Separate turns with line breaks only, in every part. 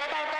Bye-bye.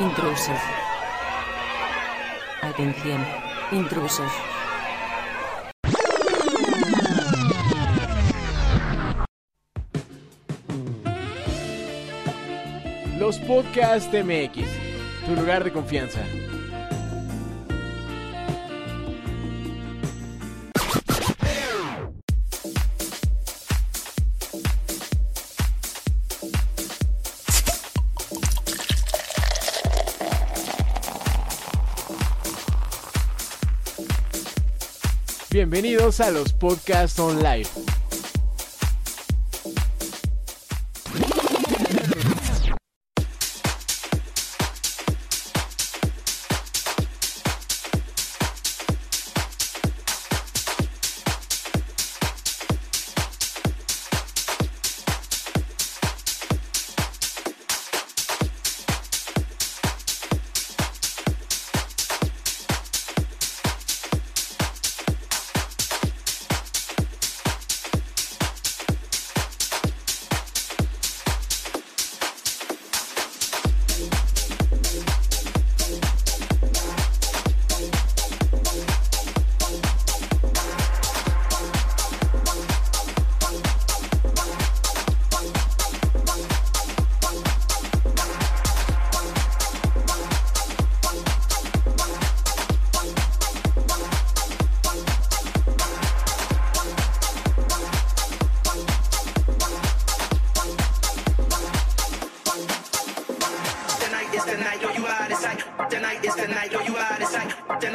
Intrusos. Atención. Intrusos.
Los Podcasts MX, tu lugar de confianza. Bienvenidos a los Podcasts Online.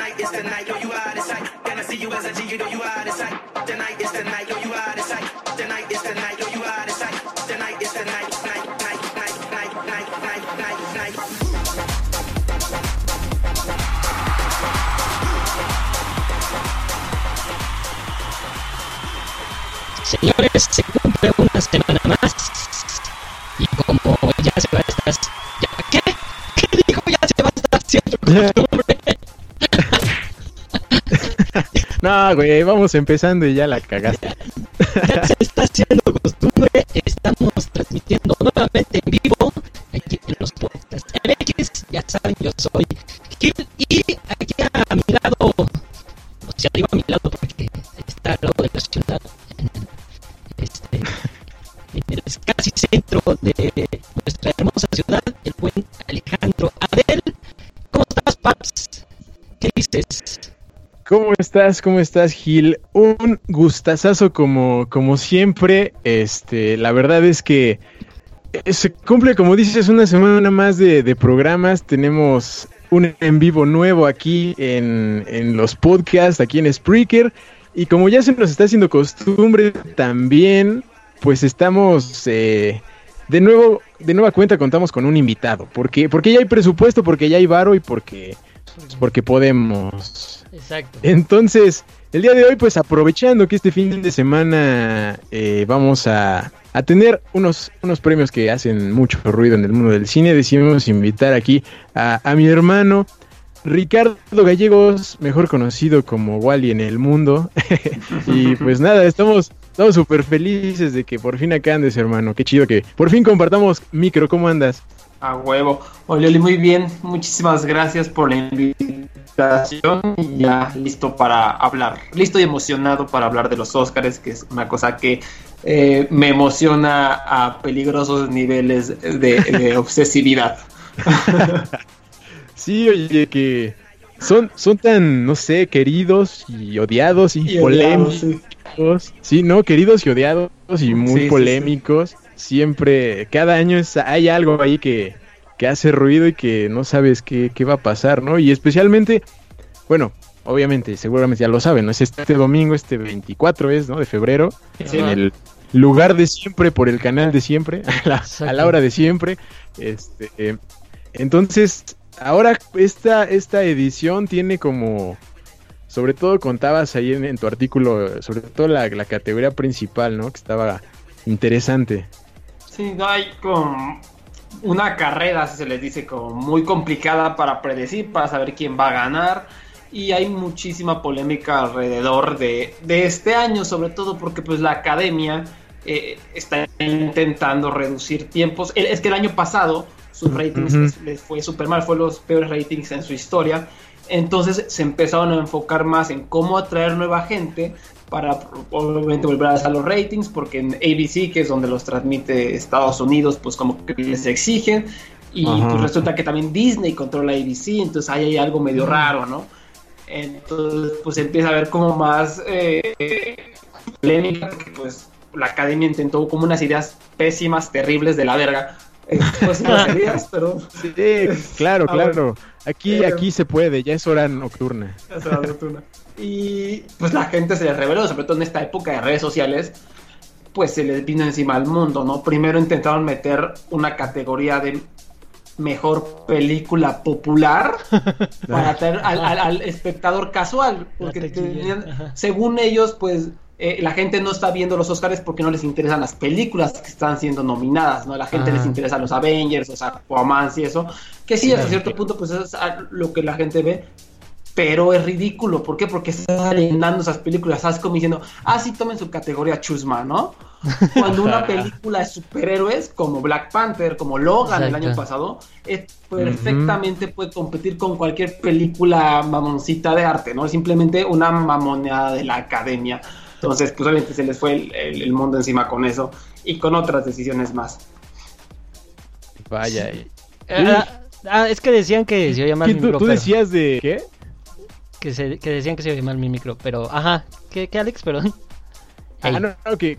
Tonight is the night, yo, you out of sight. Can I see you as a G, you know you out of sight. Tonight is the night, yo, you out of sight. Tonight is the night, yo, you out of sight. Tonight is the night, night, night, night, night, night, night, night, night.
Señores, se cumple una semana más.
No, güey, vamos empezando y ya la cagaste.
Ya se está haciendo costumbre. Estamos transmitiendo nuevamente en vivo. Aquí en los podcasts MX. Ya saben, yo soy Gil. Y aquí a mi lado. O sea, digo a mi lado porque está al lado de la ciudad. Este, en el casi centro de nuestra hermosa ciudad. El buen Alejandro Adel. ¿Cómo estás, Paps? ¿Qué dices?
¿Cómo estás? ¿Cómo estás, Gil? Un gustazazo como, como siempre. Este, la verdad es que eh, se cumple, como dices, una semana más de, de programas. Tenemos un en vivo nuevo aquí en, en los podcasts, aquí en Spreaker. Y como ya se nos está haciendo costumbre también, pues estamos eh, de nuevo, de nueva cuenta contamos con un invitado. Porque, porque ya hay presupuesto, porque ya hay varo y porque, porque podemos.
Exacto.
Entonces, el día de hoy, pues aprovechando que este fin de semana eh, vamos a, a tener unos, unos premios que hacen mucho ruido en el mundo del cine, decidimos invitar aquí a, a mi hermano Ricardo Gallegos, mejor conocido como Wally en el mundo. y pues nada, estamos estamos súper felices de que por fin acá andes, hermano. Qué chido que por fin compartamos micro. ¿Cómo andas?
A huevo. Olioli, muy bien. Muchísimas gracias por la invitación. Y ya listo para hablar. Listo y emocionado para hablar de los Óscares, que es una cosa que eh, me emociona a peligrosos niveles de, de obsesividad.
Sí, oye, que son, son tan, no sé, queridos y odiados y,
Y odiados,
polémicos.
sí.
Sí. no, queridos y odiados y muy
Sí, sí,
polémicos. Siempre, cada año es- hay algo ahí que, que hace ruido y que no sabes qué, qué va a pasar, ¿no? Y especialmente, bueno, obviamente, seguramente ya lo saben, ¿no? Es este domingo, este 24 es, ¿no? De febrero,
Sí.
en el lugar de siempre, por el canal de siempre, a la, a
Exacto.
la hora de siempre. Este, eh, entonces, ahora esta, esta edición tiene como, sobre todo contabas ahí en, en tu artículo, sobre todo la, la categoría principal, ¿no? Que estaba interesante.
Sí, no hay como una carrera, se les dice, como muy complicada para predecir, para saber quién va a ganar. Y hay muchísima polémica alrededor de, de este año, sobre todo porque pues la academia eh, está intentando reducir tiempos. Es que el año pasado sus ratings les, les fue súper mal, fue los peores ratings en su historia. Entonces se empezaron a enfocar más en cómo atraer nueva gente para obviamente volver a los ratings, porque en ABC, que es donde los transmite Estados Unidos, pues como que les exigen. Y
Ajá.
pues resulta que también Disney controla ABC, entonces ahí hay algo medio raro, ¿no? Entonces pues empieza a haber como más eh, polémica, porque pues la academia intentó como unas ideas pésimas, terribles de la verga. Pues las ideas, pero
Sí, claro, claro. Aquí, aquí se puede, ya es hora nocturna.
Esa era la fortuna. Y pues la gente se les reveló, sobre todo en esta época de redes sociales, pues se les vino encima al mundo, ¿no? Primero intentaron meter una categoría de mejor película popular para atraer al, al- al espectador casual, porque tenían- según ellos, pues eh, la gente no está viendo los Oscars porque no les interesan las películas que están siendo nominadas, ¿no? La gente
Ah.
les interesan los Avengers, los Aquaman y eso, que sí, hasta
Claro.
cierto punto, pues es lo que la gente ve, pero es ridículo. ¿Por qué? Porque están llenando esas películas, ¿sabes? Como diciendo, ah, sí, tomen su categoría Chusma, ¿no? Cuando una película de superhéroes como Black Panther, como Logan el
Exacto.
año pasado, es- perfectamente puede competir con cualquier película mamoncita de arte, ¿no? Es simplemente una mamoneada de la academia. Entonces, pues obviamente se les fue el, el- el mundo encima con eso y con otras decisiones más.
Vaya. y-
Ah, ah, es que decían que se oía mal
¿Qué,
mi
tú, tú decías de qué?
Que, se- que decían que se oía mal mi micro, pero ajá. ¿Qué, qué Alex? Perdón.
Ah, no, no, que,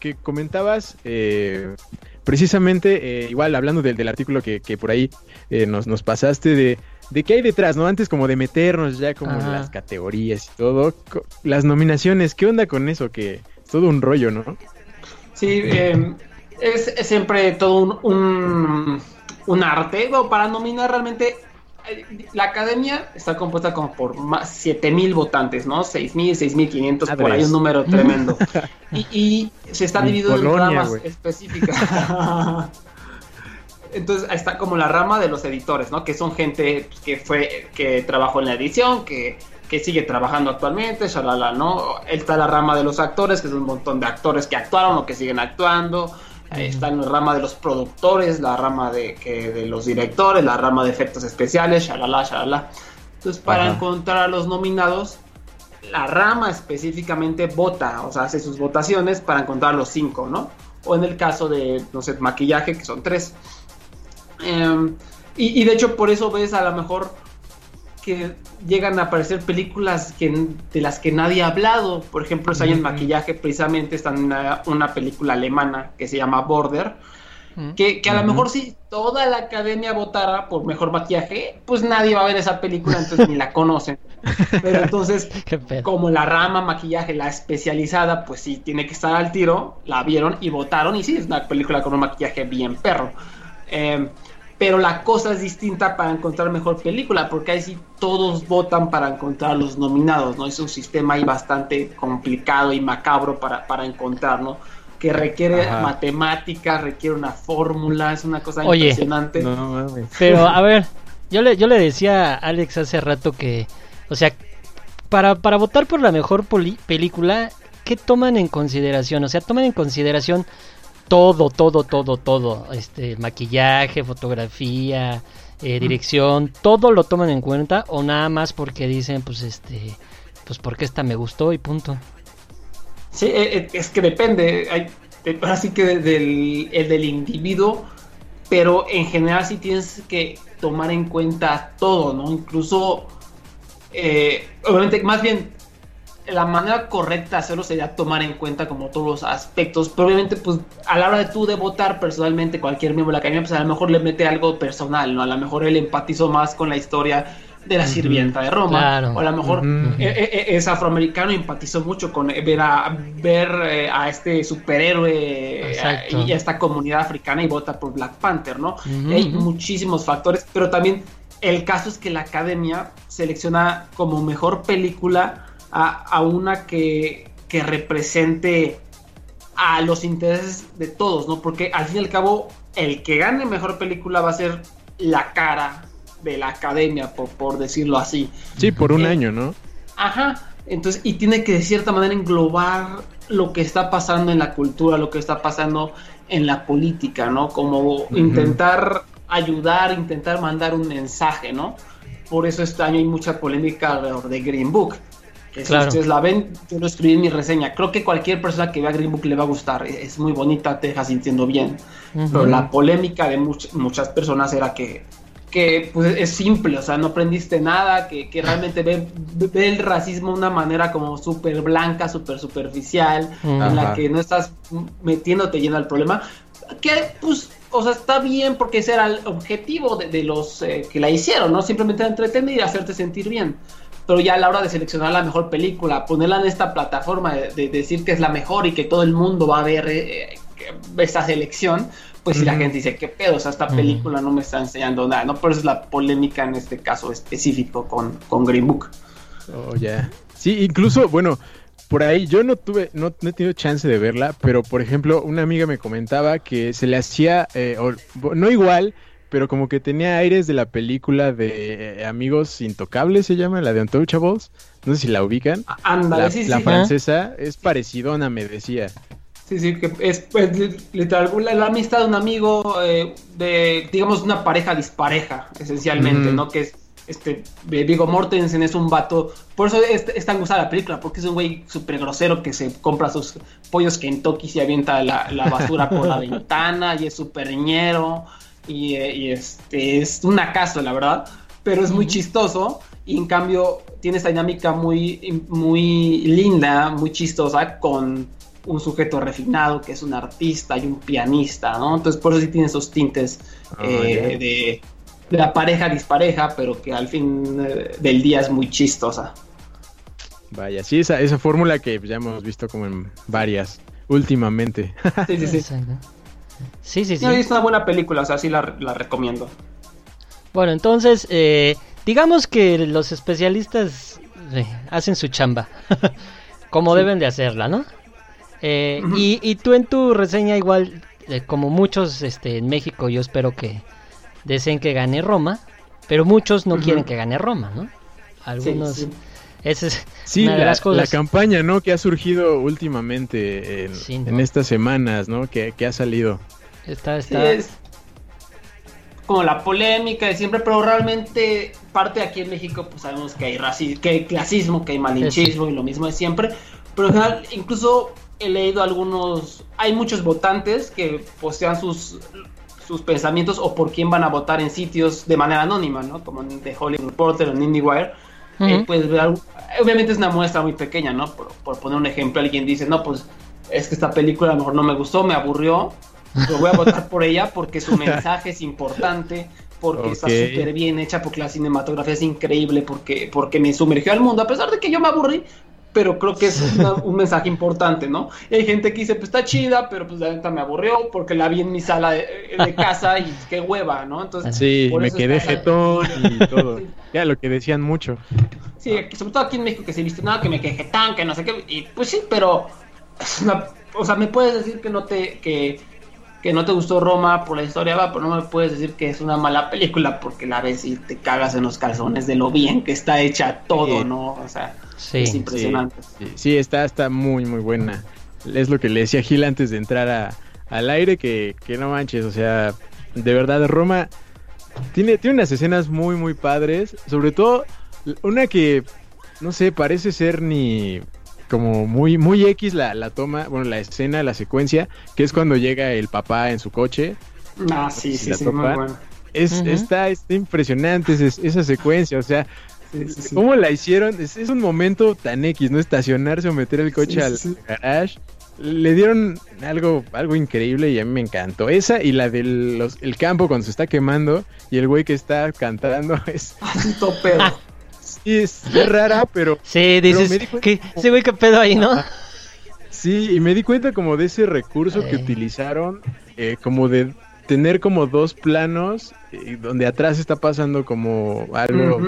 que comentabas eh, precisamente, eh, igual hablando del, del artículo que, que por ahí eh, nos, nos pasaste de, de qué hay detrás, ¿no? Antes como de meternos ya como en las categorías y todo. co- Las nominaciones, ¿qué onda con eso? Que es todo un rollo, ¿no?
Sí, eh, es, es siempre todo un, un, un arte. Bueno, para nominar realmente, la academia está compuesta como por más 7000 votantes, ¿no? 6000, 6500, por ahí un número tremendo. y, y se está dividido en
Polonia,
ramas específicas. Entonces está como la rama de los editores, ¿no? Que son gente pues, que fue, que trabajó en la edición, que, que sigue trabajando actualmente, shalala, ¿no? Está la rama de los actores, que es un montón de actores que actuaron o que siguen actuando. Está en la rama de los productores, la rama de, que, de los directores, la rama de efectos especiales, shalala, shalala. Entonces, para
Ajá.
encontrar a los nominados, la rama específicamente vota, o sea, hace sus votaciones para encontrar los cinco, ¿no? O en el caso de, no sé, maquillaje, que son tres. Em, y, y de hecho, por eso ves a lo mejor que llegan a aparecer películas que, de las que nadie ha hablado. Por ejemplo, está ahí en maquillaje, precisamente está en una, una película alemana que se llama Border.
Mm.
Que, que a lo mejor si toda la academia votara por mejor maquillaje, pues nadie va a ver esa película, entonces ni la conocen. Pero entonces, como la rama maquillaje, la especializada, pues sí tiene que estar al tiro, la vieron y votaron, y sí, es una película con un maquillaje bien perro. Eh, pero la cosa es distinta para encontrar mejor película, porque ahí sí todos votan para encontrar los nominados, ¿no? Es un sistema ahí bastante complicado y macabro para, para encontrar, ¿no? Que requiere
Ajá.
matemáticas, requiere una fórmula, es una cosa
Oye,
impresionante.
No mames.
Pero a ver, yo le, yo le decía a Alex hace rato que, o sea, para, para votar por la mejor poli- película, ¿qué toman en consideración? O sea, toman en consideración todo, todo, todo, todo. Este, maquillaje, fotografía, eh, dirección, todo lo toman en cuenta o nada más porque dicen, pues este, pues porque esta me gustó y punto.
Sí, eh, eh, es que depende, hay, de- ahora sí que de- del, el del individuo, pero en general sí tienes que tomar en cuenta todo, ¿no? Incluso, eh, obviamente, más bien, la manera correcta de hacerlo sería tomar en cuenta como todos los aspectos, pero obviamente, pues, a la hora de tú de votar personalmente cualquier miembro de la academia, pues a lo mejor le mete algo personal, ¿no? A lo mejor él empatizó más con la historia de la sirvienta de Roma,
Claro.
o a lo mejor eh, eh, eh, es afroamericano y empatizó mucho con eh, ver a ver eh, a este superhéroe eh,
Exacto.
y a esta comunidad africana y vota por Black Panther, ¿no? Y hay muchísimos factores, pero también el caso es que la academia selecciona como mejor película a, a una que, que represente a los intereses de todos, ¿no? Porque al fin y al cabo, el que gane mejor película va a ser la cara de la academia, por, por decirlo así.
Sí, por un
Eh,
año, ¿no?
Ajá, entonces, y tiene que de cierta manera englobar lo que está pasando en la cultura, lo que está pasando en la política, ¿no? Como intentar ayudar, intentar mandar un mensaje, ¿no? Por eso este año hay mucha polémica alrededor de Green Book. Que
Claro.
Si ustedes la ven, yo lo escribí en mi reseña. Creo que cualquier persona que vea Green Book le va a gustar. Es muy bonita, te deja sintiendo bien. Pero la polémica de much- muchas personas era que, que pues, es simple, o sea, no aprendiste nada, que, que realmente ve, ve el racismo de una manera como súper blanca, súper superficial, en la que no estás metiéndote lleno al problema. Que, pues, o sea, está bien porque ese era el objetivo de, de los eh, que la hicieron, ¿no? Simplemente entretener y hacerte sentir bien. Pero ya a la hora de seleccionar la mejor película, ponerla en esta plataforma, de, de decir que es la mejor y que todo el mundo va a ver eh, que- esta selección, pues si la gente dice, ¿qué pedo? O sea, esta película no me está enseñando nada, ¿no? Por eso es la polémica en este caso específico con, con Green Book.
Oh, ya. Sí, incluso, bueno, por ahí yo no tuve, no, no he tenido chance de verla, pero por ejemplo, una amiga me comentaba que se le hacía, eh, o- no igual, pero como que tenía aires de la película de eh, Amigos Intocables, se llama, la de Untouchables. No sé si la ubican.
Ándale,
La,
sí,
la
sí.
francesa es parecidona, me decía.
Sí, sí, que es pues, li- literal la, la amistad de un amigo, eh, de, digamos, una pareja dispareja, esencialmente. ¿no? Que es, este, eh, Viggo Mortensen es un vato, por eso es, es tan gustada la película, porque es un güey súper grosero que se compra sus pollos Kentucky y se avienta la, la basura por la ventana y es súper ñero y, eh, y este, es un acaso, la verdad, pero es muy chistoso y en cambio tiene esta dinámica muy, muy linda, muy chistosa con un sujeto refinado que es un artista y un pianista, ¿no? Entonces por eso sí tiene esos tintes
Ah,
eh, de la pareja dispareja, pero que al fin eh, del día es muy chistosa.
Vaya, sí, esa, esa fórmula que ya hemos visto como en varias últimamente.
Sí, sí, sí.
Sí, sí, sí.
No, es una buena película, o sea, sí la, la recomiendo.
Bueno, entonces, eh, digamos que los especialistas eh, hacen su chamba, como deben de hacerla, ¿no? Eh, y, y tú en tu reseña igual, eh, como muchos este, en México, yo espero que deseen que gane Roma, pero muchos no quieren que gane Roma, ¿no? Algunos...
sí.
Esa es
Sí,
una de
la,
las cosas...
la campaña, ¿no? Que ha surgido últimamente en,
Sí, ¿no?
en estas semanas, ¿no? Que, que ha salido.
Está,
Sí,
está...
es como la polémica de siempre, pero realmente parte aquí en México, pues sabemos que hay racismo, que hay clasismo, que hay malinchismo y lo mismo de siempre. Pero en general, incluso he leído algunos, hay muchos votantes que postean sus sus pensamientos o por quién van a votar en sitios de manera anónima, ¿no? Como en The Hollywood Reporter o en IndieWire. Eh,
Ujú.
pues ver algo- obviamente es una muestra muy pequeña, ¿no? Por, por poner un ejemplo, alguien dice, no, pues es que esta película a lo mejor no me gustó, me aburrió, pero voy a votar por ella porque su mensaje es importante, porque está súper bien hecha, porque la cinematografía es increíble, porque, porque me sumergió al mundo, a pesar de que yo me aburrí, pero creo que es una- un mensaje importante, ¿no? Y hay gente que dice, pues está chida, pero pues la neta me aburrió porque la vi en mi sala de, de casa y qué hueva, ¿no? Entonces,
Sí,
por
me
eso
quedé jetón y todo. Ya lo que decían mucho.
Sí, sobre todo aquí en México que se viste nada, que me queje tan, que no sé qué, y pues sí, pero o sea, me puedes decir que no te que, que no te gustó Roma por la historia, va, pero no me puedes decir que es una mala película porque la ves y te cagas en los calzones de lo bien que está hecha todo. ¿no? O sea,
Sí,
es impresionante.
Sí, sí, está, está muy, muy buena. Es lo que le decía Gil antes de entrar a- al aire, que, que no manches, o sea, de verdad, Roma tiene, tiene unas escenas muy, muy padres. Sobre todo, una que, no sé, parece ser ni como muy, muy X la, la toma, bueno, la escena, la secuencia, que es cuando llega el papá en su coche.
Ah, sí, sí, sí, muy bueno.
Es, está, está impresionante esa secuencia, o sea,
Sí, sí, sí.
¿Cómo la hicieron? Es, es un momento tan X, ¿no? Estacionarse o meter el coche
Sí,
al garage. Le dieron algo, algo increíble y a mí me encantó. Esa y la del los- el campo cuando se está quemando y el güey que está cantando es,
Así todo pedo.
es, rara, pero
Sí, dices, que ese güey qué pedo ahí, ¿no?
sí, y me di cuenta como de ese recurso que utilizaron, eh, como de tener como dos planos eh, donde atrás está pasando como algo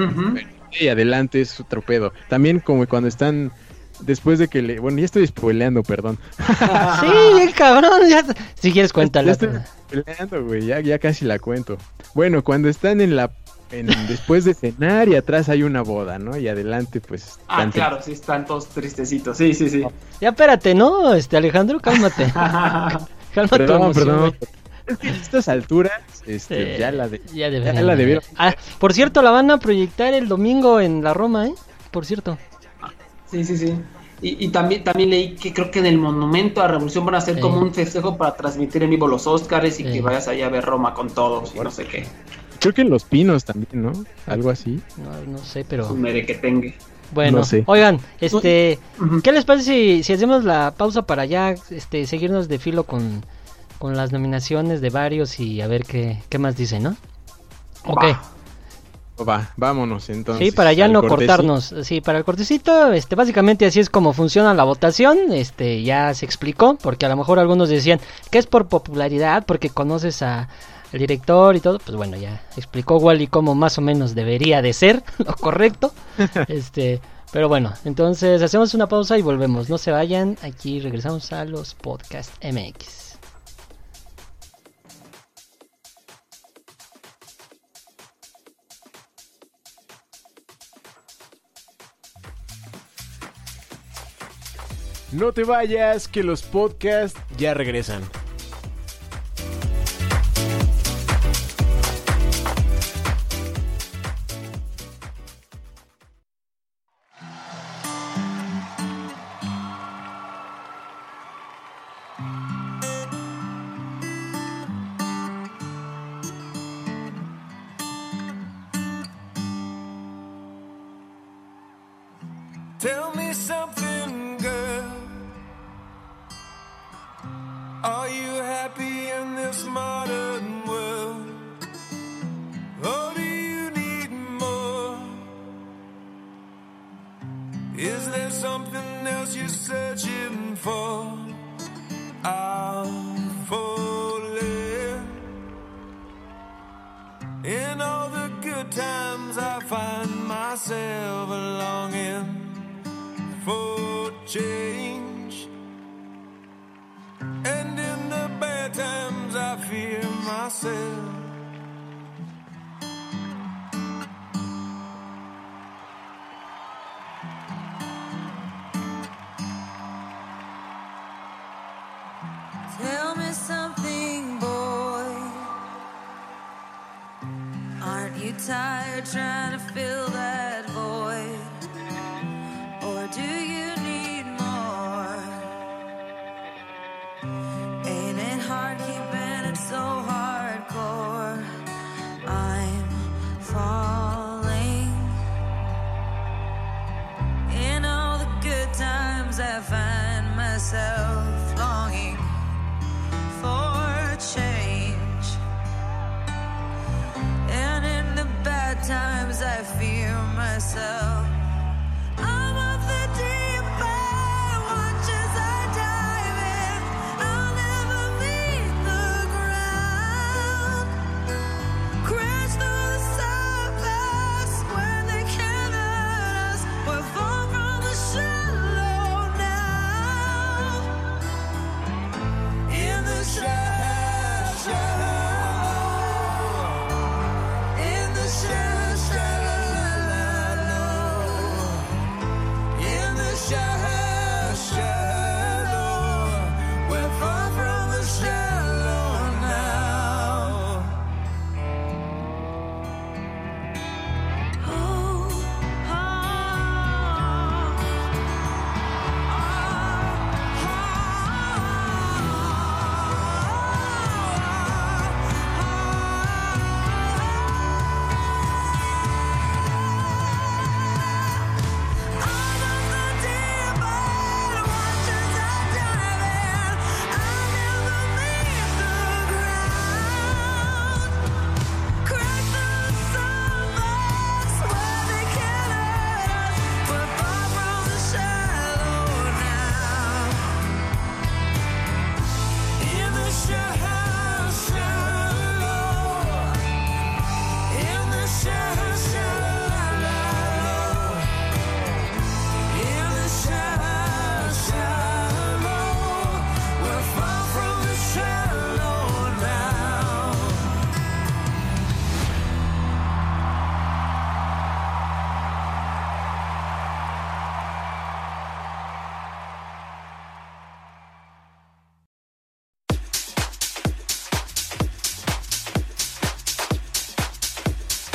y adelante es otro pedo. También como cuando están después de que le, bueno, ya estoy spoileando, perdón.
Sí, cabrón. Ya... Si quieres,
Ya
cuéntala.
estoy spoileando, güey, ya, ya casi la cuento. Bueno, cuando están en la en- después de cenar y atrás hay una boda, ¿no? Y adelante pues
Ah,
están-
claro, sí, están todos tristecitos. Sí, sí, sí.
Ya espérate, ¿no? Este Alejandro, cálmate. Cálmate
Perdón,
emoción,
perdón. Es que a estas alturas este ya la de
ya deberían
la
de-
debieron.
Ah, por cierto, la van a proyectar el domingo en la Roma, ¿eh? Por cierto.
Sí, sí, sí. Y, y también, también leí que creo que en el Monumento a la Revolución van a hacer como un festejo para transmitir en vivo los Oscars y que vayas allá a ver Roma con todos y no sé qué.
Creo que en Los Pinos también, ¿no? Algo así.
No, no sé, pero
merequetengue.
bueno.
no sé.
Oigan, este. ¿qué les parece si, si hacemos la pausa para ya este seguirnos de filo con, con las nominaciones de varios y a ver qué, qué más dicen, ¿no? Ok.
Va.
Va, vámonos entonces.
Sí, para ya no
cortecito.
cortarnos. Sí, para el cortecito, este, básicamente así es como funciona la votación. Este, ya se explicó, porque a lo mejor algunos decían que es por popularidad, porque conoces a el director y todo. Pues bueno, ya explicó Wally cómo más o menos debería de ser lo correcto. este, pero bueno, entonces hacemos una pausa y volvemos. No se vayan, aquí regresamos a los podcast MX.
No te vayas, que los podcasts ya regresan.
Tired trying to fill that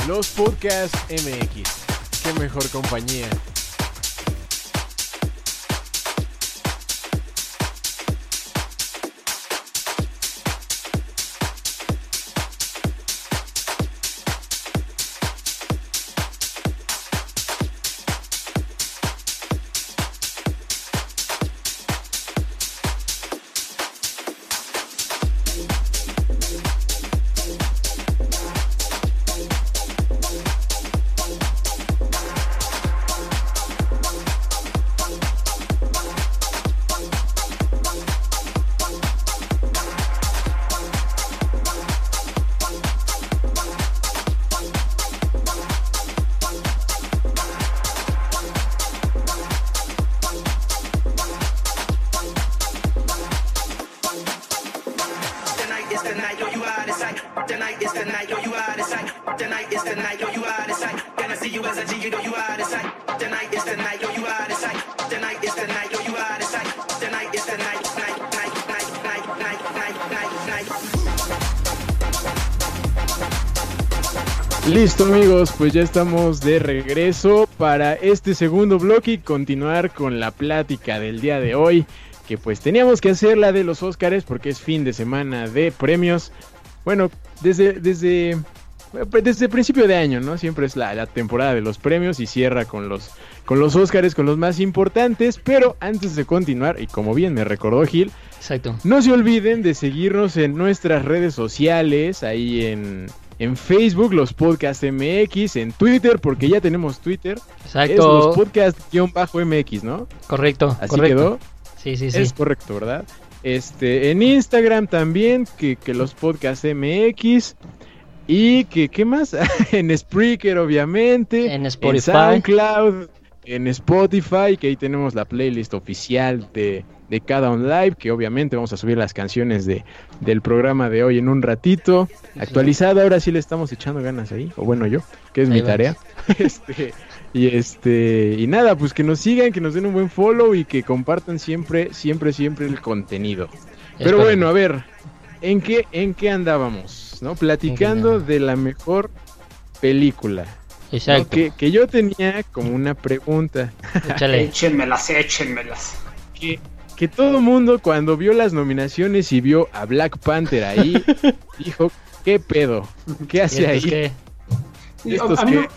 Los Podcast MX. Qué mejor compañía.
Amigos, pues ya estamos de regreso para este segundo bloque y continuar con la plática del día de hoy. Que pues teníamos que hacer la de los Óscares porque es fin de semana de premios. Bueno, desde, desde, desde el principio de año, ¿no? Siempre es la, la temporada de los premios y cierra con los, con los Óscares, con los más importantes. Pero antes de continuar, y como bien me recordó Gil,
Exacto.
no se olviden de seguirnos en nuestras redes sociales, ahí en, en Facebook, los Podcast MX, en Twitter, porque ya tenemos Twitter.
Exacto.
Es los Podcast-MX, ¿no?
Correcto.
Así
correcto.
quedó.
Sí, sí, sí.
Es correcto, ¿verdad? Este, en Instagram también, que, que los Podcast MX. Y que, ¿qué más? en Spreaker, obviamente.
En Spotify.
SoundCloud. En Spotify, que ahí tenemos la playlist oficial de, de cada on live, que obviamente vamos a subir las canciones de, del programa de hoy en un ratito. Actualizado, ahora sí le estamos echando ganas ahí, o bueno yo, que es
Ahí
mi
vamos.
tarea. este, y este, y nada, pues que nos sigan, que nos den un buen follow y que compartan siempre, siempre, siempre el contenido. Pero bueno, a ver, ¿en qué, en qué andábamos? ¿No? Platicando de la mejor película. ¿no?
Exacto.
Que, que yo tenía como una pregunta.
Échale.
Échenmelas, échenmelas.
Que todo mundo cuando vio las nominaciones y vio a Black Panther ahí, dijo, ¿qué pedo? ¿Qué
¿Y
hace ahí?
qué?
Sí,
¿Estos
a, mí no,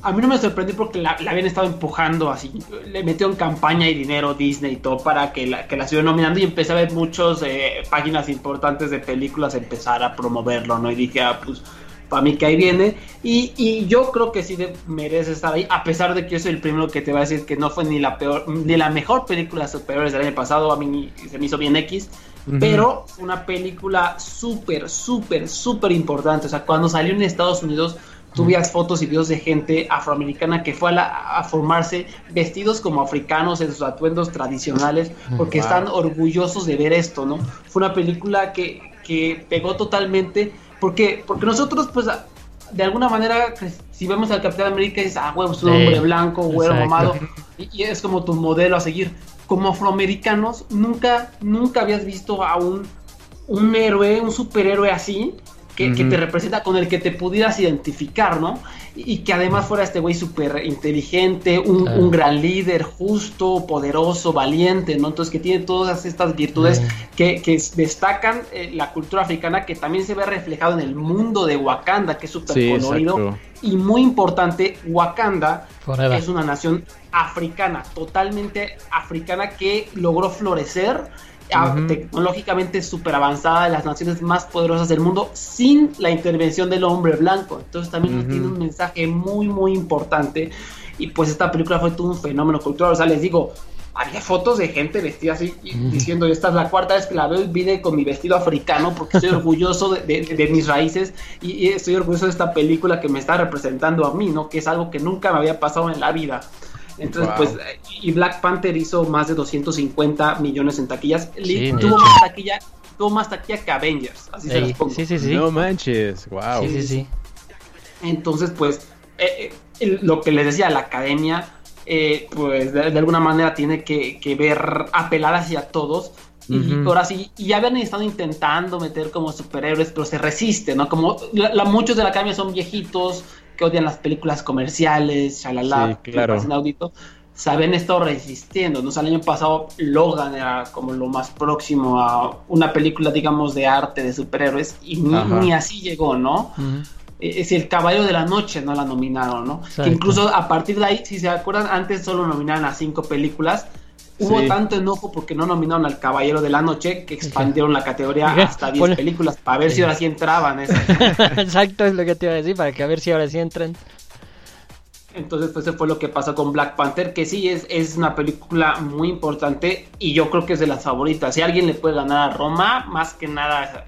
a mí no me sorprendió porque la, la habían estado empujando así. Le metió en campaña y dinero Disney y todo para que la, que la estuvieran nominando y empecé a ver muchas páginas importantes de películas empezar a promoverlo, ¿no? Y dije, ah, pues para mí que ahí viene. Y, y yo creo que sí de- merece estar ahí, a pesar de que yo soy el primero que te va a decir que no fue ni la peor, ni la mejor película de superhéroes del año pasado, a mí se me hizo bien X.
Ujú.
Pero fue una película súper, súper, súper importante. O sea, cuando salió en Estados Unidos, tú veías fotos y videos de gente afroamericana que fue a, la- a formarse vestidos como africanos en sus atuendos tradicionales, porque
Wow.
están orgullosos de ver esto, ¿no? Fue una película que, que pegó totalmente, porque, porque nosotros, pues, de alguna manera, si vemos al Capitán América, dices, ah, huevo, es un
Sí,
hombre blanco, güero, mamado, y, y es como tu modelo a seguir. Como afroamericanos, nunca, nunca habías visto a un, un héroe, un superhéroe así, que, te representa, con el que te pudieras identificar, ¿no? Y, y que además fuera este güey súper inteligente, un,
Claro.
un gran líder, justo, poderoso, valiente, ¿no? Entonces que tiene todas estas virtudes que, que destacan eh, la cultura africana, que también se ve reflejado en el mundo de Wakanda, que es súper
Sí,
colorido.
exacto.
Y muy importante, Wakanda
Forever.
es una nación africana, totalmente africana que logró florecer tecnológicamente súper avanzada, de las naciones más poderosas del mundo, sin la intervención del hombre blanco. Entonces también tiene un mensaje muy, muy importante. Y pues esta película fue todo un fenómeno cultural. O sea, les digo, había fotos de gente vestida así, y diciendo, esta es la cuarta vez que la veo y vine con mi vestido africano porque estoy orgulloso de, de- de mis raíces y, y estoy orgulloso de esta película que me está representando a mí, ¿no? Que es algo que nunca me había pasado en la vida. Entonces,
Wow.
pues, y Black Panther hizo más de 250 millones en taquillas.
Sí,
tuvo más taquilla, tuvo más taquilla que Avengers, así se los pongo.
sí, sí, sí.
No manches, wow.
Sí, sí, sí.
Entonces, pues, eh, eh, lo que les decía, la academia, eh, pues, de, de alguna manera tiene que, que ver, apelar hacia todos. Y ahora sí, y ya habían estado intentando meter como superhéroes, pero se resiste, ¿no? Como la- la- muchos de la academia son viejitos, que odian las películas comerciales, shalala,
Sí,
que
claro.
parecen inaudito, se habían estado resistiendo, ¿no? O sea, el año pasado Logan era como lo más próximo a una película, digamos, de arte de superhéroes, y ni, ni así llegó, ¿no? Es el Caballero de la Noche, no la nominaron, ¿no? Que incluso a partir de ahí, si se acuerdan, antes solo nominaban a cinco películas. Hubo
Sí.
tanto enojo porque no nominaron al Caballero de la Noche que expandieron la categoría hasta 10
ponle-
películas para ver si ahora sí entraban. esas.
Exacto, es lo que te iba a decir, para que a ver si ahora sí entran.
Entonces, pues eso fue lo que pasó con Black Panther, que sí es, es una película muy importante y yo creo que es de las favoritas. Si alguien le puede ganar a Roma, más que nada,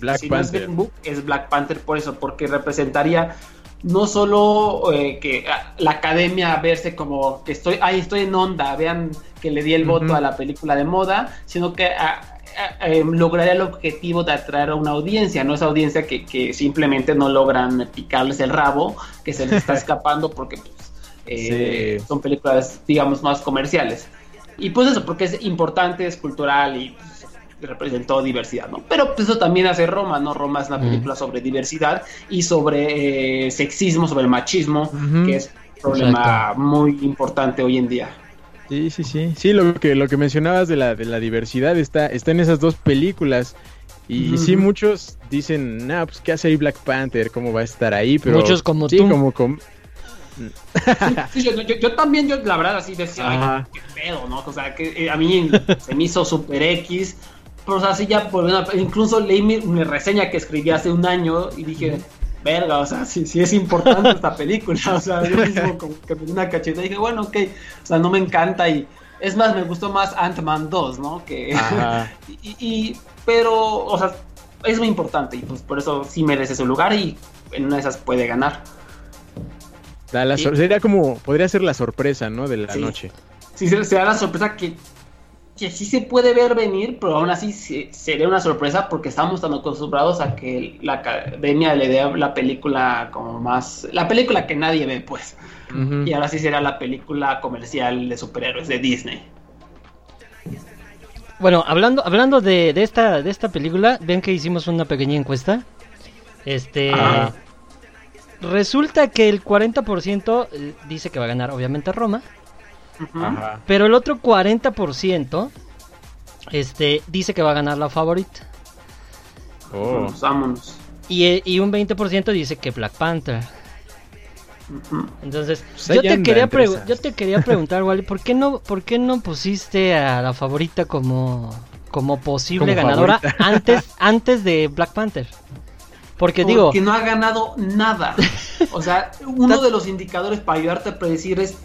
Black
si no es
Panther.
Green Book, es Black Panther por eso, porque representaría no solo eh, que ah, la academia verse como que estoy, ahí estoy en onda, vean que le di el voto a la película de moda, sino que ah, ah, eh, lograría el objetivo de atraer a una audiencia, no esa audiencia que, que simplemente no logran picarles el rabo, que se les está escapando porque pues, eh,
Sí.
son películas, digamos, más comerciales. Y pues eso, porque es importante, es cultural y pues, representó diversidad, ¿no? Pero pues, eso también hace Roma, ¿no? Roma es una
Mm.
película sobre diversidad y sobre eh, sexismo, sobre el machismo, que es un problema
Exacto.
muy importante hoy en día.
Sí, sí, sí. Sí, lo que, lo que mencionabas de la, de la diversidad está, está en esas dos películas. Y sí, muchos dicen, nah, pues qué hace ahí Black Panther, cómo va a estar ahí, pero...
Muchos como
sí,
tú.
como
Sí, yo, yo- yo también, yo la verdad así decía, ay, qué pedo, ¿no? O sea, que eh, a mí se me hizo super X, pero o sea, así ya, por una- incluso leí mi, mi reseña que escribí hace un año y dije, verga, o sea, sí, sí es importante esta película, o sea, yo mismo como que me di una cacheta y dije, bueno, ok, o sea, no me encanta y es más, me gustó más Ant-Man 2, ¿no? Que, y, y- pero, o sea, es muy importante y pues por eso sí merece su lugar y en una de esas puede ganar.
La
Sí.
sor- Sería como, podría ser la sorpresa, ¿no? De la
Sí.
noche.
Sí, se, se da la sorpresa que, que sí se puede ver venir, pero aún así se- sería una sorpresa porque estamos tan acostumbrados a que la academia le dé la película como más... La película que nadie ve, pues. Y ahora sí será la película comercial de superhéroes de Disney.
Bueno, hablando, hablando de, de esta, de esta película, ven que hicimos una pequeña encuesta. Este.
Ajá.
Resulta que el 40% eh, dice que va a ganar, obviamente, Roma.
Ajá.
Pero el otro 40% este, dice que va a ganar la favorita.
Oh.
Vámonos, vámonos.
Y, y un 20% dice que Black Panther. Entonces,
Pues
yo, te quería yo te quería preguntar, Wally, ¿por qué no, por qué no pusiste a la favorita como, como posible
Como
ganadora
favorita.
antes, antes de Black Panther? Porque digo,
Porque no ha ganado nada. O sea, uno de los indicadores para ayudarte a predecir es.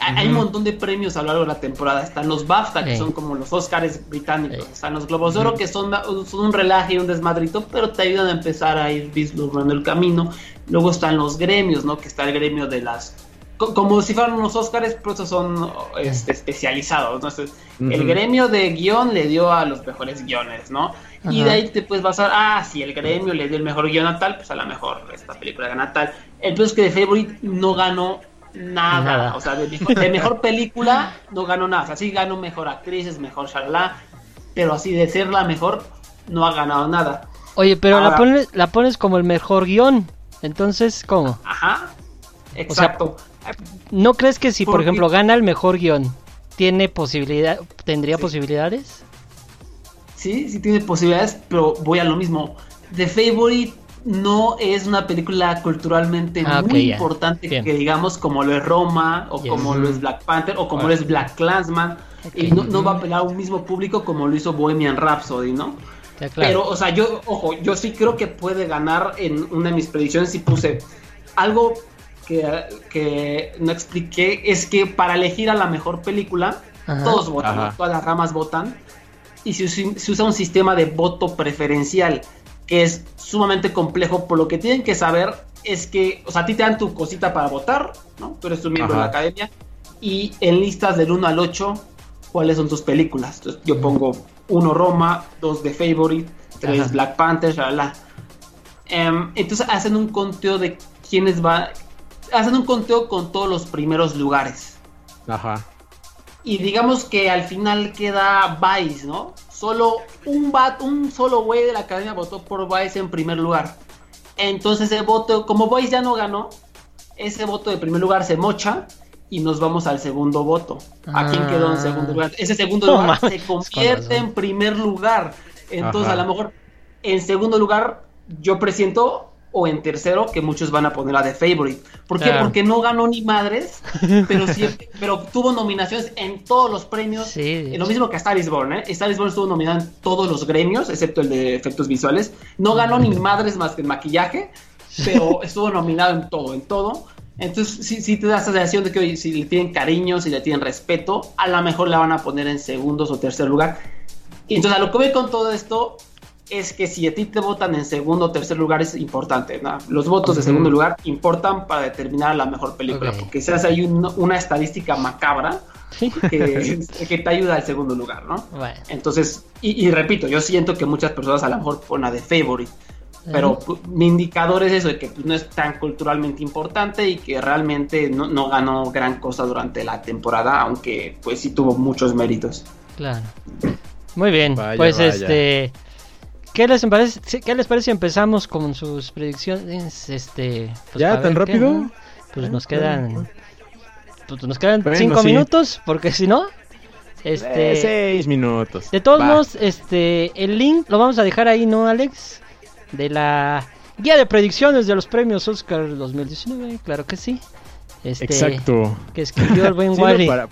Hay- un montón de premios a lo largo de la temporada. Están los BAFTA, que
Sí.
son como los Oscars británicos.
Sí.
Están los Globos de Oro, que son, son un relaje y un desmadrito, pero te ayudan a empezar a ir vislumbrando el camino. Luego están los gremios, ¿no? Que está el gremio de las. co- Como si fueran unos Oscars, pero estos son este, especializados. ¿no? Entonces, El gremio de guion le dio a los mejores guiones, ¿no? Y de ahí te puedes basar, ah, si el gremio le dio el mejor guion a tal, pues a lo mejor esta película gana tal. El peor es que de Favorite no ganó nada.
Nada.
O sea, de mejor, de mejor película no ganó nada. O sea, sí ganó mejor actrices, mejor shalala, pero así de ser la mejor, no ha ganado nada.
oye, pero la
Ahora-
pones, la pones como el mejor guion. Entonces, ¿cómo?
Ajá. Exacto.
¿No crees que si, por ejemplo, gana el mejor guion, tiene posibilidad, tendría
Sí.
posibilidades?
Sí, sí tiene posibilidades, pero voy a lo mismo. The Favorite no es una película culturalmente
Ah,
muy importante
Bien.
que digamos como lo es Roma o
Yes.
como lo es Black Panther o como lo es Black Clansman y no, no va a apelar a un mismo público como lo hizo Bohemian Rhapsody, ¿no?
Ya, claro.
Pero, o sea, yo, ojo, yo sí creo que puede ganar en una de mis predicciones y puse algo que, que no expliqué, es que para elegir a la mejor película,
Ajá.
todos votan, todas las ramas votan, y se, se usa un sistema de voto preferencial, que es sumamente complejo, por lo que tienen que saber es que, o sea, a ti te dan tu cosita para votar, ¿no? Tú eres un miembro de la academia, y en listas del 1 al 8, ¿cuáles son tus películas? Entonces yo pongo 1 Roma, 2 The Favorite, 3
Ajá.
Black Panther, shalala. Em, entonces hacen un conteo de quiénes va, hacen un conteo con todos los primeros lugares.
Ajá.
Y digamos que al final queda Vice, ¿no? Solo un bat, un solo güey de la academia votó por Vice en primer lugar. Entonces el voto, como Vice ya no ganó, ese voto de primer lugar se mocha y nos vamos al segundo voto. ¿A quién quedó en segundo lugar? Ese segundo lugar se
con
convierte en primer lugar. Entonces
Ajá.
a lo mejor en segundo lugar yo presiento o en tercero que muchos van a poner a The Favorite. ¿Por qué? Porque no ganó ni madres, pero siempre, pero tuvo nominaciones en todos los premios.
Sí.
Eh, Lo mismo que a Star is Born, ¿eh? Star is Born estuvo nominada en todos los gremios, excepto el de efectos visuales. No ganó ni madres más que en maquillaje, pero estuvo nominado en todo, en todo. Entonces, sí, sí te da esa sensación de que oye, si le tienen cariño, si le tienen respeto, a lo mejor la van a poner en segundos o tercer lugar. Y entonces, a lo que voy con todo esto es que si a ti te votan en segundo o tercer lugar es importante. ¿no? Los votos de segundo lugar importan para determinar la mejor película, porque se hace ahí un- una estadística macabra que, que te ayuda al segundo lugar, ¿no?
Bueno,
Entonces, y, y repito, yo siento que muchas personas a lo mejor ponen a de favorite, pero mi indicador es eso, de que pues, no es tan culturalmente importante y que realmente no, no ganó gran cosa durante la temporada, aunque pues sí tuvo muchos méritos.
claro. Muy bien,
Vaya,
pues
vaya.
este... ¿Qué les parece, ¿Qué les parece si empezamos con sus predicciones? Este, pues,
¿Ya tan
qué,
rápido?
¿no? Pues
Ah,
nos
claro.
quedan... Pues nos quedan
Bueno,
cinco
sí.
minutos, porque si no...
Eh,
Este...
seis minutos.
De todos
Va.
modos, este, el link lo vamos a dejar ahí, ¿no, Alex? De la guía de predicciones de los premios Oscar 2019, claro que sí. Este,
Exacto.
Que escribió el buen
Sí, no, para,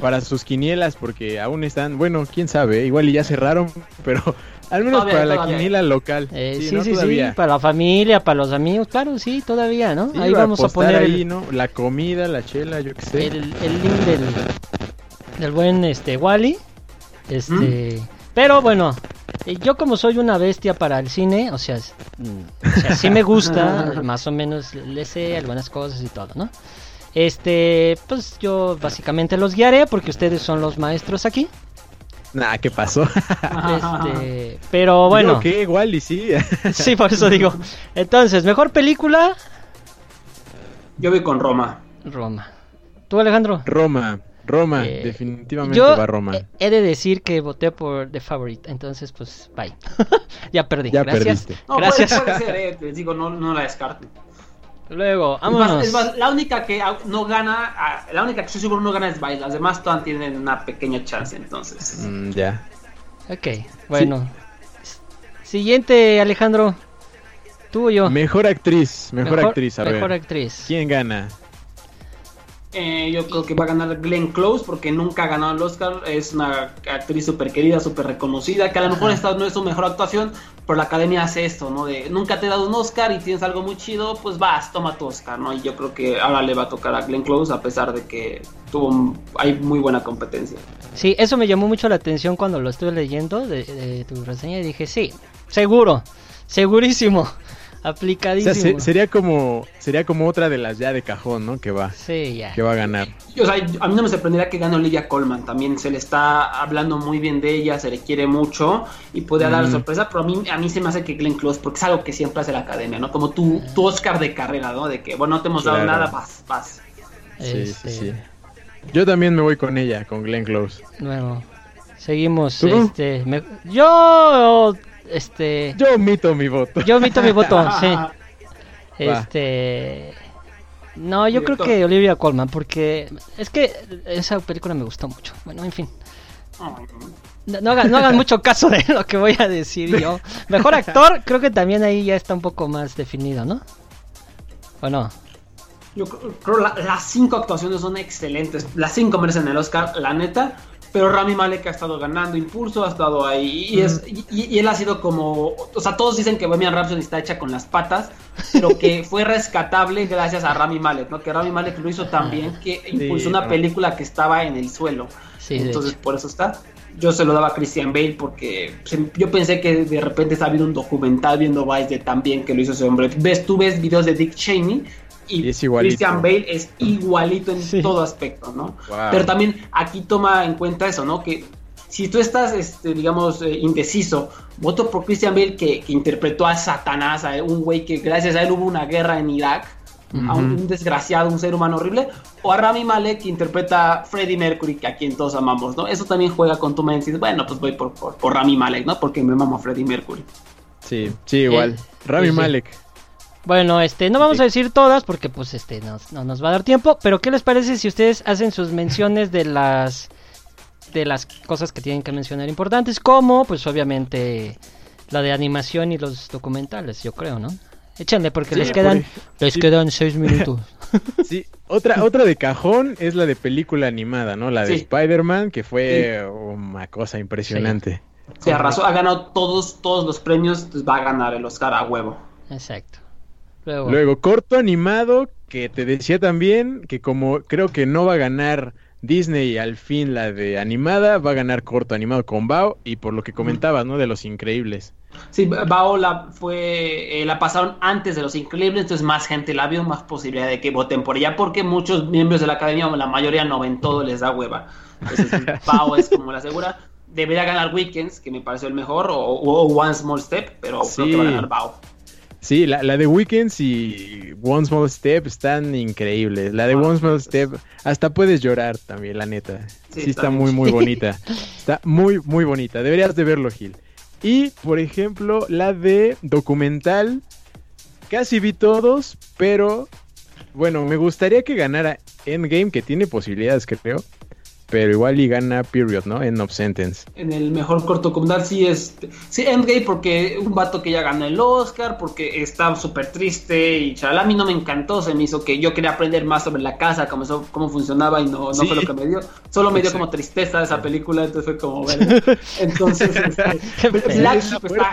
para sus quinielas, porque aún están, bueno, quién sabe, igual y ya cerraron, pero al menos
Todavía,
para la
todavía.
quiniela local.
Eh, sí,
sí,
sí,
¿no?
sí,
Todavía.
para la familia, para los amigos, claro, sí, todavía, ¿no?
Sí,
ahí vamos a
apostar
poner
ahí,
el,
¿no? La comida, la chela, yo qué sé.
el, el link del, del buen este Wally. Este, pero bueno, Eh, Yo como soy una bestia para el cine, o sea, mm, o sea, sí me gusta, más o menos le sé algunas cosas y todo, ¿no? Este, pues yo básicamente los guiaré porque ustedes son los maestros aquí.
Nah, ¿qué pasó?
Este, pero bueno,
Digo que igual y sí.
sí, por eso digo. Entonces, mejor película,
Yo voy con Roma.
Roma. ¿Tú, Alejandro?
Roma, Roma,
Eh,
definitivamente
Yo
va Roma.
he- he de decir que voté por The Favorite, entonces pues bye. ya perdí.
Ya
Gracias.
perdiste.
No,
Gracias.
Puede, puede ser, eh, les digo, no, no la descarto.
Luego,
Es más,
vámonos.
es más, la única que no gana, la única que estoy seguro no gana es Vice. Las demás todas tienen una pequeña chance, entonces.
Mm, ya.
Ok, bueno. Siguiente, Alejandro. Tú o yo.
Mejor actriz, mejor,
Mejor-
actriz, a
mejor
ver.
actriz.
¿Quién gana?
Eh, yo creo que va a ganar Glenn Close porque nunca ha ganado el Oscar. Es una actriz súper querida, súper reconocida. Que a lo mejor esta no es su mejor actuación, pero la academia hace esto, ¿no? De nunca te he dado un Oscar y tienes algo muy chido, pues vas, toma tu Oscar, ¿no? Y yo creo que ahora le va a tocar a Glenn Close a pesar de que tuvo hay muy buena competencia.
Sí, eso me llamó mucho la atención cuando lo estuve leyendo de, de tu reseña y dije, sí, seguro, segurísimo,
O
aplicadísimo.
sea, se- sería como sería como otra de las ya de cajón, ¿no? Que va,
Sí, ya.
que va a ganar.
O sea, a mí no me sorprendería que gane Olivia Colman. También se le está hablando muy bien de ella, se le quiere mucho y puede dar
Mm.
sorpresa. Pero a mí, a mí se me hace que Glenn Close, porque es algo que siempre hace la academia, ¿no? Como tu, tu Oscar de carrera, ¿no? De que, bueno, no te hemos dado nada, vas, vas.
Sí,
Este,
sí, sí. Yo también me voy con ella, con Glenn Close.
Bueno, seguimos.
¿Tú?
Este, me- yo, este,
Yo omito mi voto.
yo omito mi voto, sí. Este, no, yo creo que Olivia Colman, porque es que esa película me gustó mucho. Bueno, en fin. No, no hagan, no hagan mucho caso de lo que voy a decir yo. Mejor actor, creo que también ahí ya está un poco más definido, ¿no? ¿O no?
Yo creo, creo la- las cinco actuaciones son excelentes. Las cinco merecen el Oscar, la neta. Pero Rami Malek ha estado ganando impulso, ha estado ahí. Y, es, y, y él ha sido como. O sea, todos dicen que Bohemian Rhapsody está hecha con las patas. Pero que fue rescatable gracias a Rami Malek, ¿no? Que Rami Malek lo hizo tan bien que impulsó una película que estaba en el suelo.
Sí,
Entonces, por eso está. Yo se lo daba a Christian Bale porque se- yo pensé que de repente estaba viendo un documental viendo Vice de tan bien que lo hizo ese hombre. Ves, tú ves videos de Dick Cheney y. Christian Bale es igualito en
Sí.
todo aspecto, ¿no?
Wow.
Pero también aquí toma en cuenta eso, ¿no? Que si tú estás, este, digamos, eh, indeciso, voto por Christian Bale que, que interpretó a Satanás, a un güey que gracias a él hubo una guerra en Irak, a un, un desgraciado, un ser humano horrible, o a Rami Malek que interpreta a Freddie Mercury, que a quien todos amamos, ¿no? Eso también juega con tu mente y dices, bueno, pues voy por, por, por Rami Malek, ¿no? Porque me mamo a Freddie Mercury.
Sí, sí, igual.
Eh,
Rami
sí.
Malek.
Bueno, este, no vamos
Sí.
a decir todas porque pues este no, no nos va a dar tiempo, pero ¿qué les parece si ustedes hacen sus menciones de las de las cosas que tienen que mencionar importantes, como pues obviamente la de animación y los documentales, yo creo, ¿no? Échenle porque
Sí,
les quedan les
sí.
quedan seis minutos.
Sí, otra, otra de cajón es la de película animada, ¿no? La de
Sí.
Spider-Man, que fue una cosa impresionante.
Se arrasó, ha ganado todos, todos los premios, pues va a ganar el Oscar a huevo.
Exacto. Luego,
Luego, corto animado, que te decía también que como creo que no va a ganar Disney al fin la de animada, va a ganar corto animado con Bao y por lo que comentabas, ¿no? De los increíbles.
Sí, Bao la, fue, eh, la pasaron antes de Los Increíbles, entonces más gente la vio, más posibilidad de que voten por ella, porque muchos miembros de la academia, o la mayoría no ven todo, les da hueva. Entonces, Bao es como la segura. Debería ganar Weekends, que me pareció el mejor, o, o- One Small Step, pero creo que va a
Sí.
ganar Bao.
Sí, la, la de Weekends y One Small Step están increíbles. La de One Small Step, hasta puedes llorar también, la neta.
Sí,
Sí,
está
está muy,
bien.
muy bonita. Está muy, muy bonita. Deberías de verlo, Gil. Y, por ejemplo, la de documental. Casi vi todos, pero bueno, me gustaría que ganara Endgame, que tiene posibilidades, creo. Pero igual y gana Period, ¿no? End of Sentence.
En el mejor corto documental sí es... Sí, Endgame porque un vato que ya ganó el Oscar, porque está súper triste y chalala. A mí no me encantó, se me hizo que yo quería aprender más sobre la casa, cómo, eso- cómo funcionaba y no, no
Sí.
fue lo que me dio. Solo me dio
Exacto.
como tristeza esa película, entonces fue como... Entonces, este, Black, Sheep está,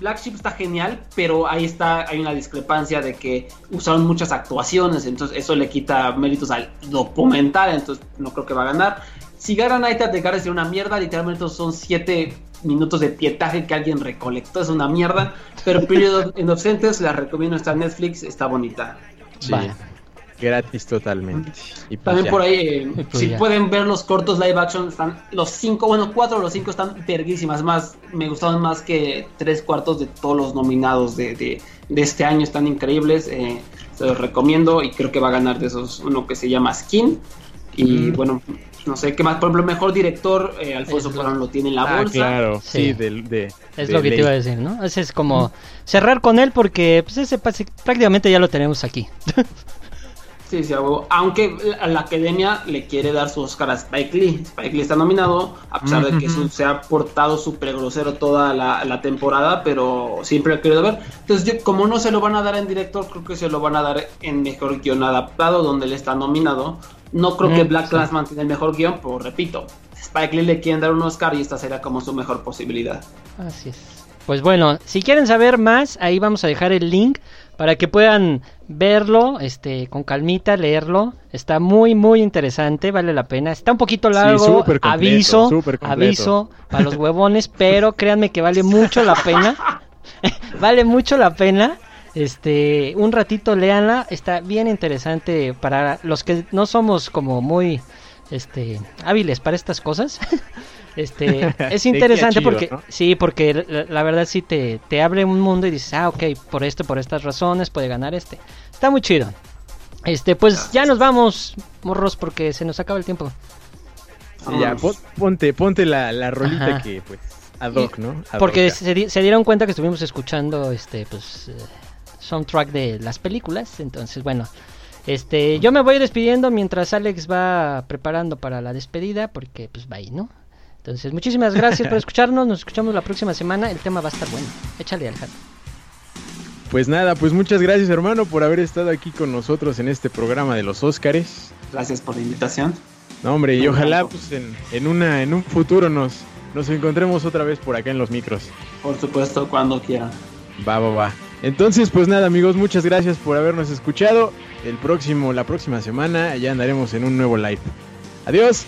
Black Sheep está genial, pero ahí está, hay una discrepancia de que usaron muchas actuaciones, entonces eso le quita méritos al documental, entonces no creo que va a ganar. Si gana Night at the Garden sería una mierda, literalmente son siete minutos de pietaje que alguien recolectó, es una mierda. Pero Period in of Sentence la recomiendo, está en Netflix, está bonita.
Sí, gratis totalmente. Y pues
También
ya.
por ahí, eh,
Pues
si
ya.
pueden ver los cortos live action, están los cinco, bueno, cuatro de los cinco están verguísimas. Más, me gustaron más que tres cuartos de todos los nominados de, de, de este año, están increíbles. eh, se los recomiendo y creo que va a ganar de esos uno que se llama Skin. Y
Mm.
bueno, no sé qué más. Por ejemplo, mejor director, eh, Alfonso Cuarón lo tiene en la
Ah,
bolsa.
claro, sí, de,
Es
de
lo que te iba a decir, ¿no? Ese es como cerrar con él porque pues ese pase- prácticamente ya lo tenemos aquí.
Sí, sí, a aunque la, la academia le quiere dar su Oscar a Spike Lee. Spike Lee está nominado, a pesar de que su- se ha portado súper grosero toda la, la temporada, pero siempre ha querido ver. Entonces, yo, como no se lo van a dar en director, creo que se lo van a dar en mejor guion adaptado, donde él está nominado. No creo que
Mm,
Black
sí.
Clansman tiene el mejor guion, pero repito, Spike Lee le quieren dar un Oscar y esta será como su mejor posibilidad.
Así es. Pues bueno, si quieren saber más, ahí vamos a dejar el link para que puedan verlo, este, con calmita, leerlo. Está muy, muy interesante, vale la pena. Está un poquito
Sí,
largo,
súper completo,
aviso, aviso para los huevones, pero créanme que vale mucho la pena. vale mucho la pena. Este, un ratito léanla, está bien interesante para los que no somos como muy este hábiles para estas cosas. Este, es interesante
chido,
porque
¿no?
sí, porque la, la verdad sí te, te abre un mundo y dices, ah, ok, por esto, por estas razones puede ganar este. Está muy chido. Este, pues ya nos vamos, morros, porque se nos acaba el tiempo.
Sí, ya, pon- ponte, ponte la, la rolita
Ajá.
que, pues, ad hoc, ¿no? Ad
Porque se, di- se dieron cuenta que estuvimos escuchando este pues eh, soundtrack de las películas, entonces bueno, este yo me voy despidiendo mientras Alex va preparando para la despedida porque pues va ahí, ¿no? Entonces, muchísimas gracias por escucharnos, nos escuchamos la próxima semana, el tema va a estar bueno. Échale al hat.
Pues nada, pues muchas gracias, hermano, por haber estado aquí con nosotros en este programa de los Óscares.
Gracias por la invitación.
No, hombre, y ojalá pues, en, en una, en un futuro nos, nos encontremos otra vez por acá en los micros.
Por supuesto, cuando quieran.
Va, va, va. Entonces, pues nada, amigos, muchas gracias por habernos escuchado. El próximo, la próxima semana ya andaremos en un nuevo live. Adiós.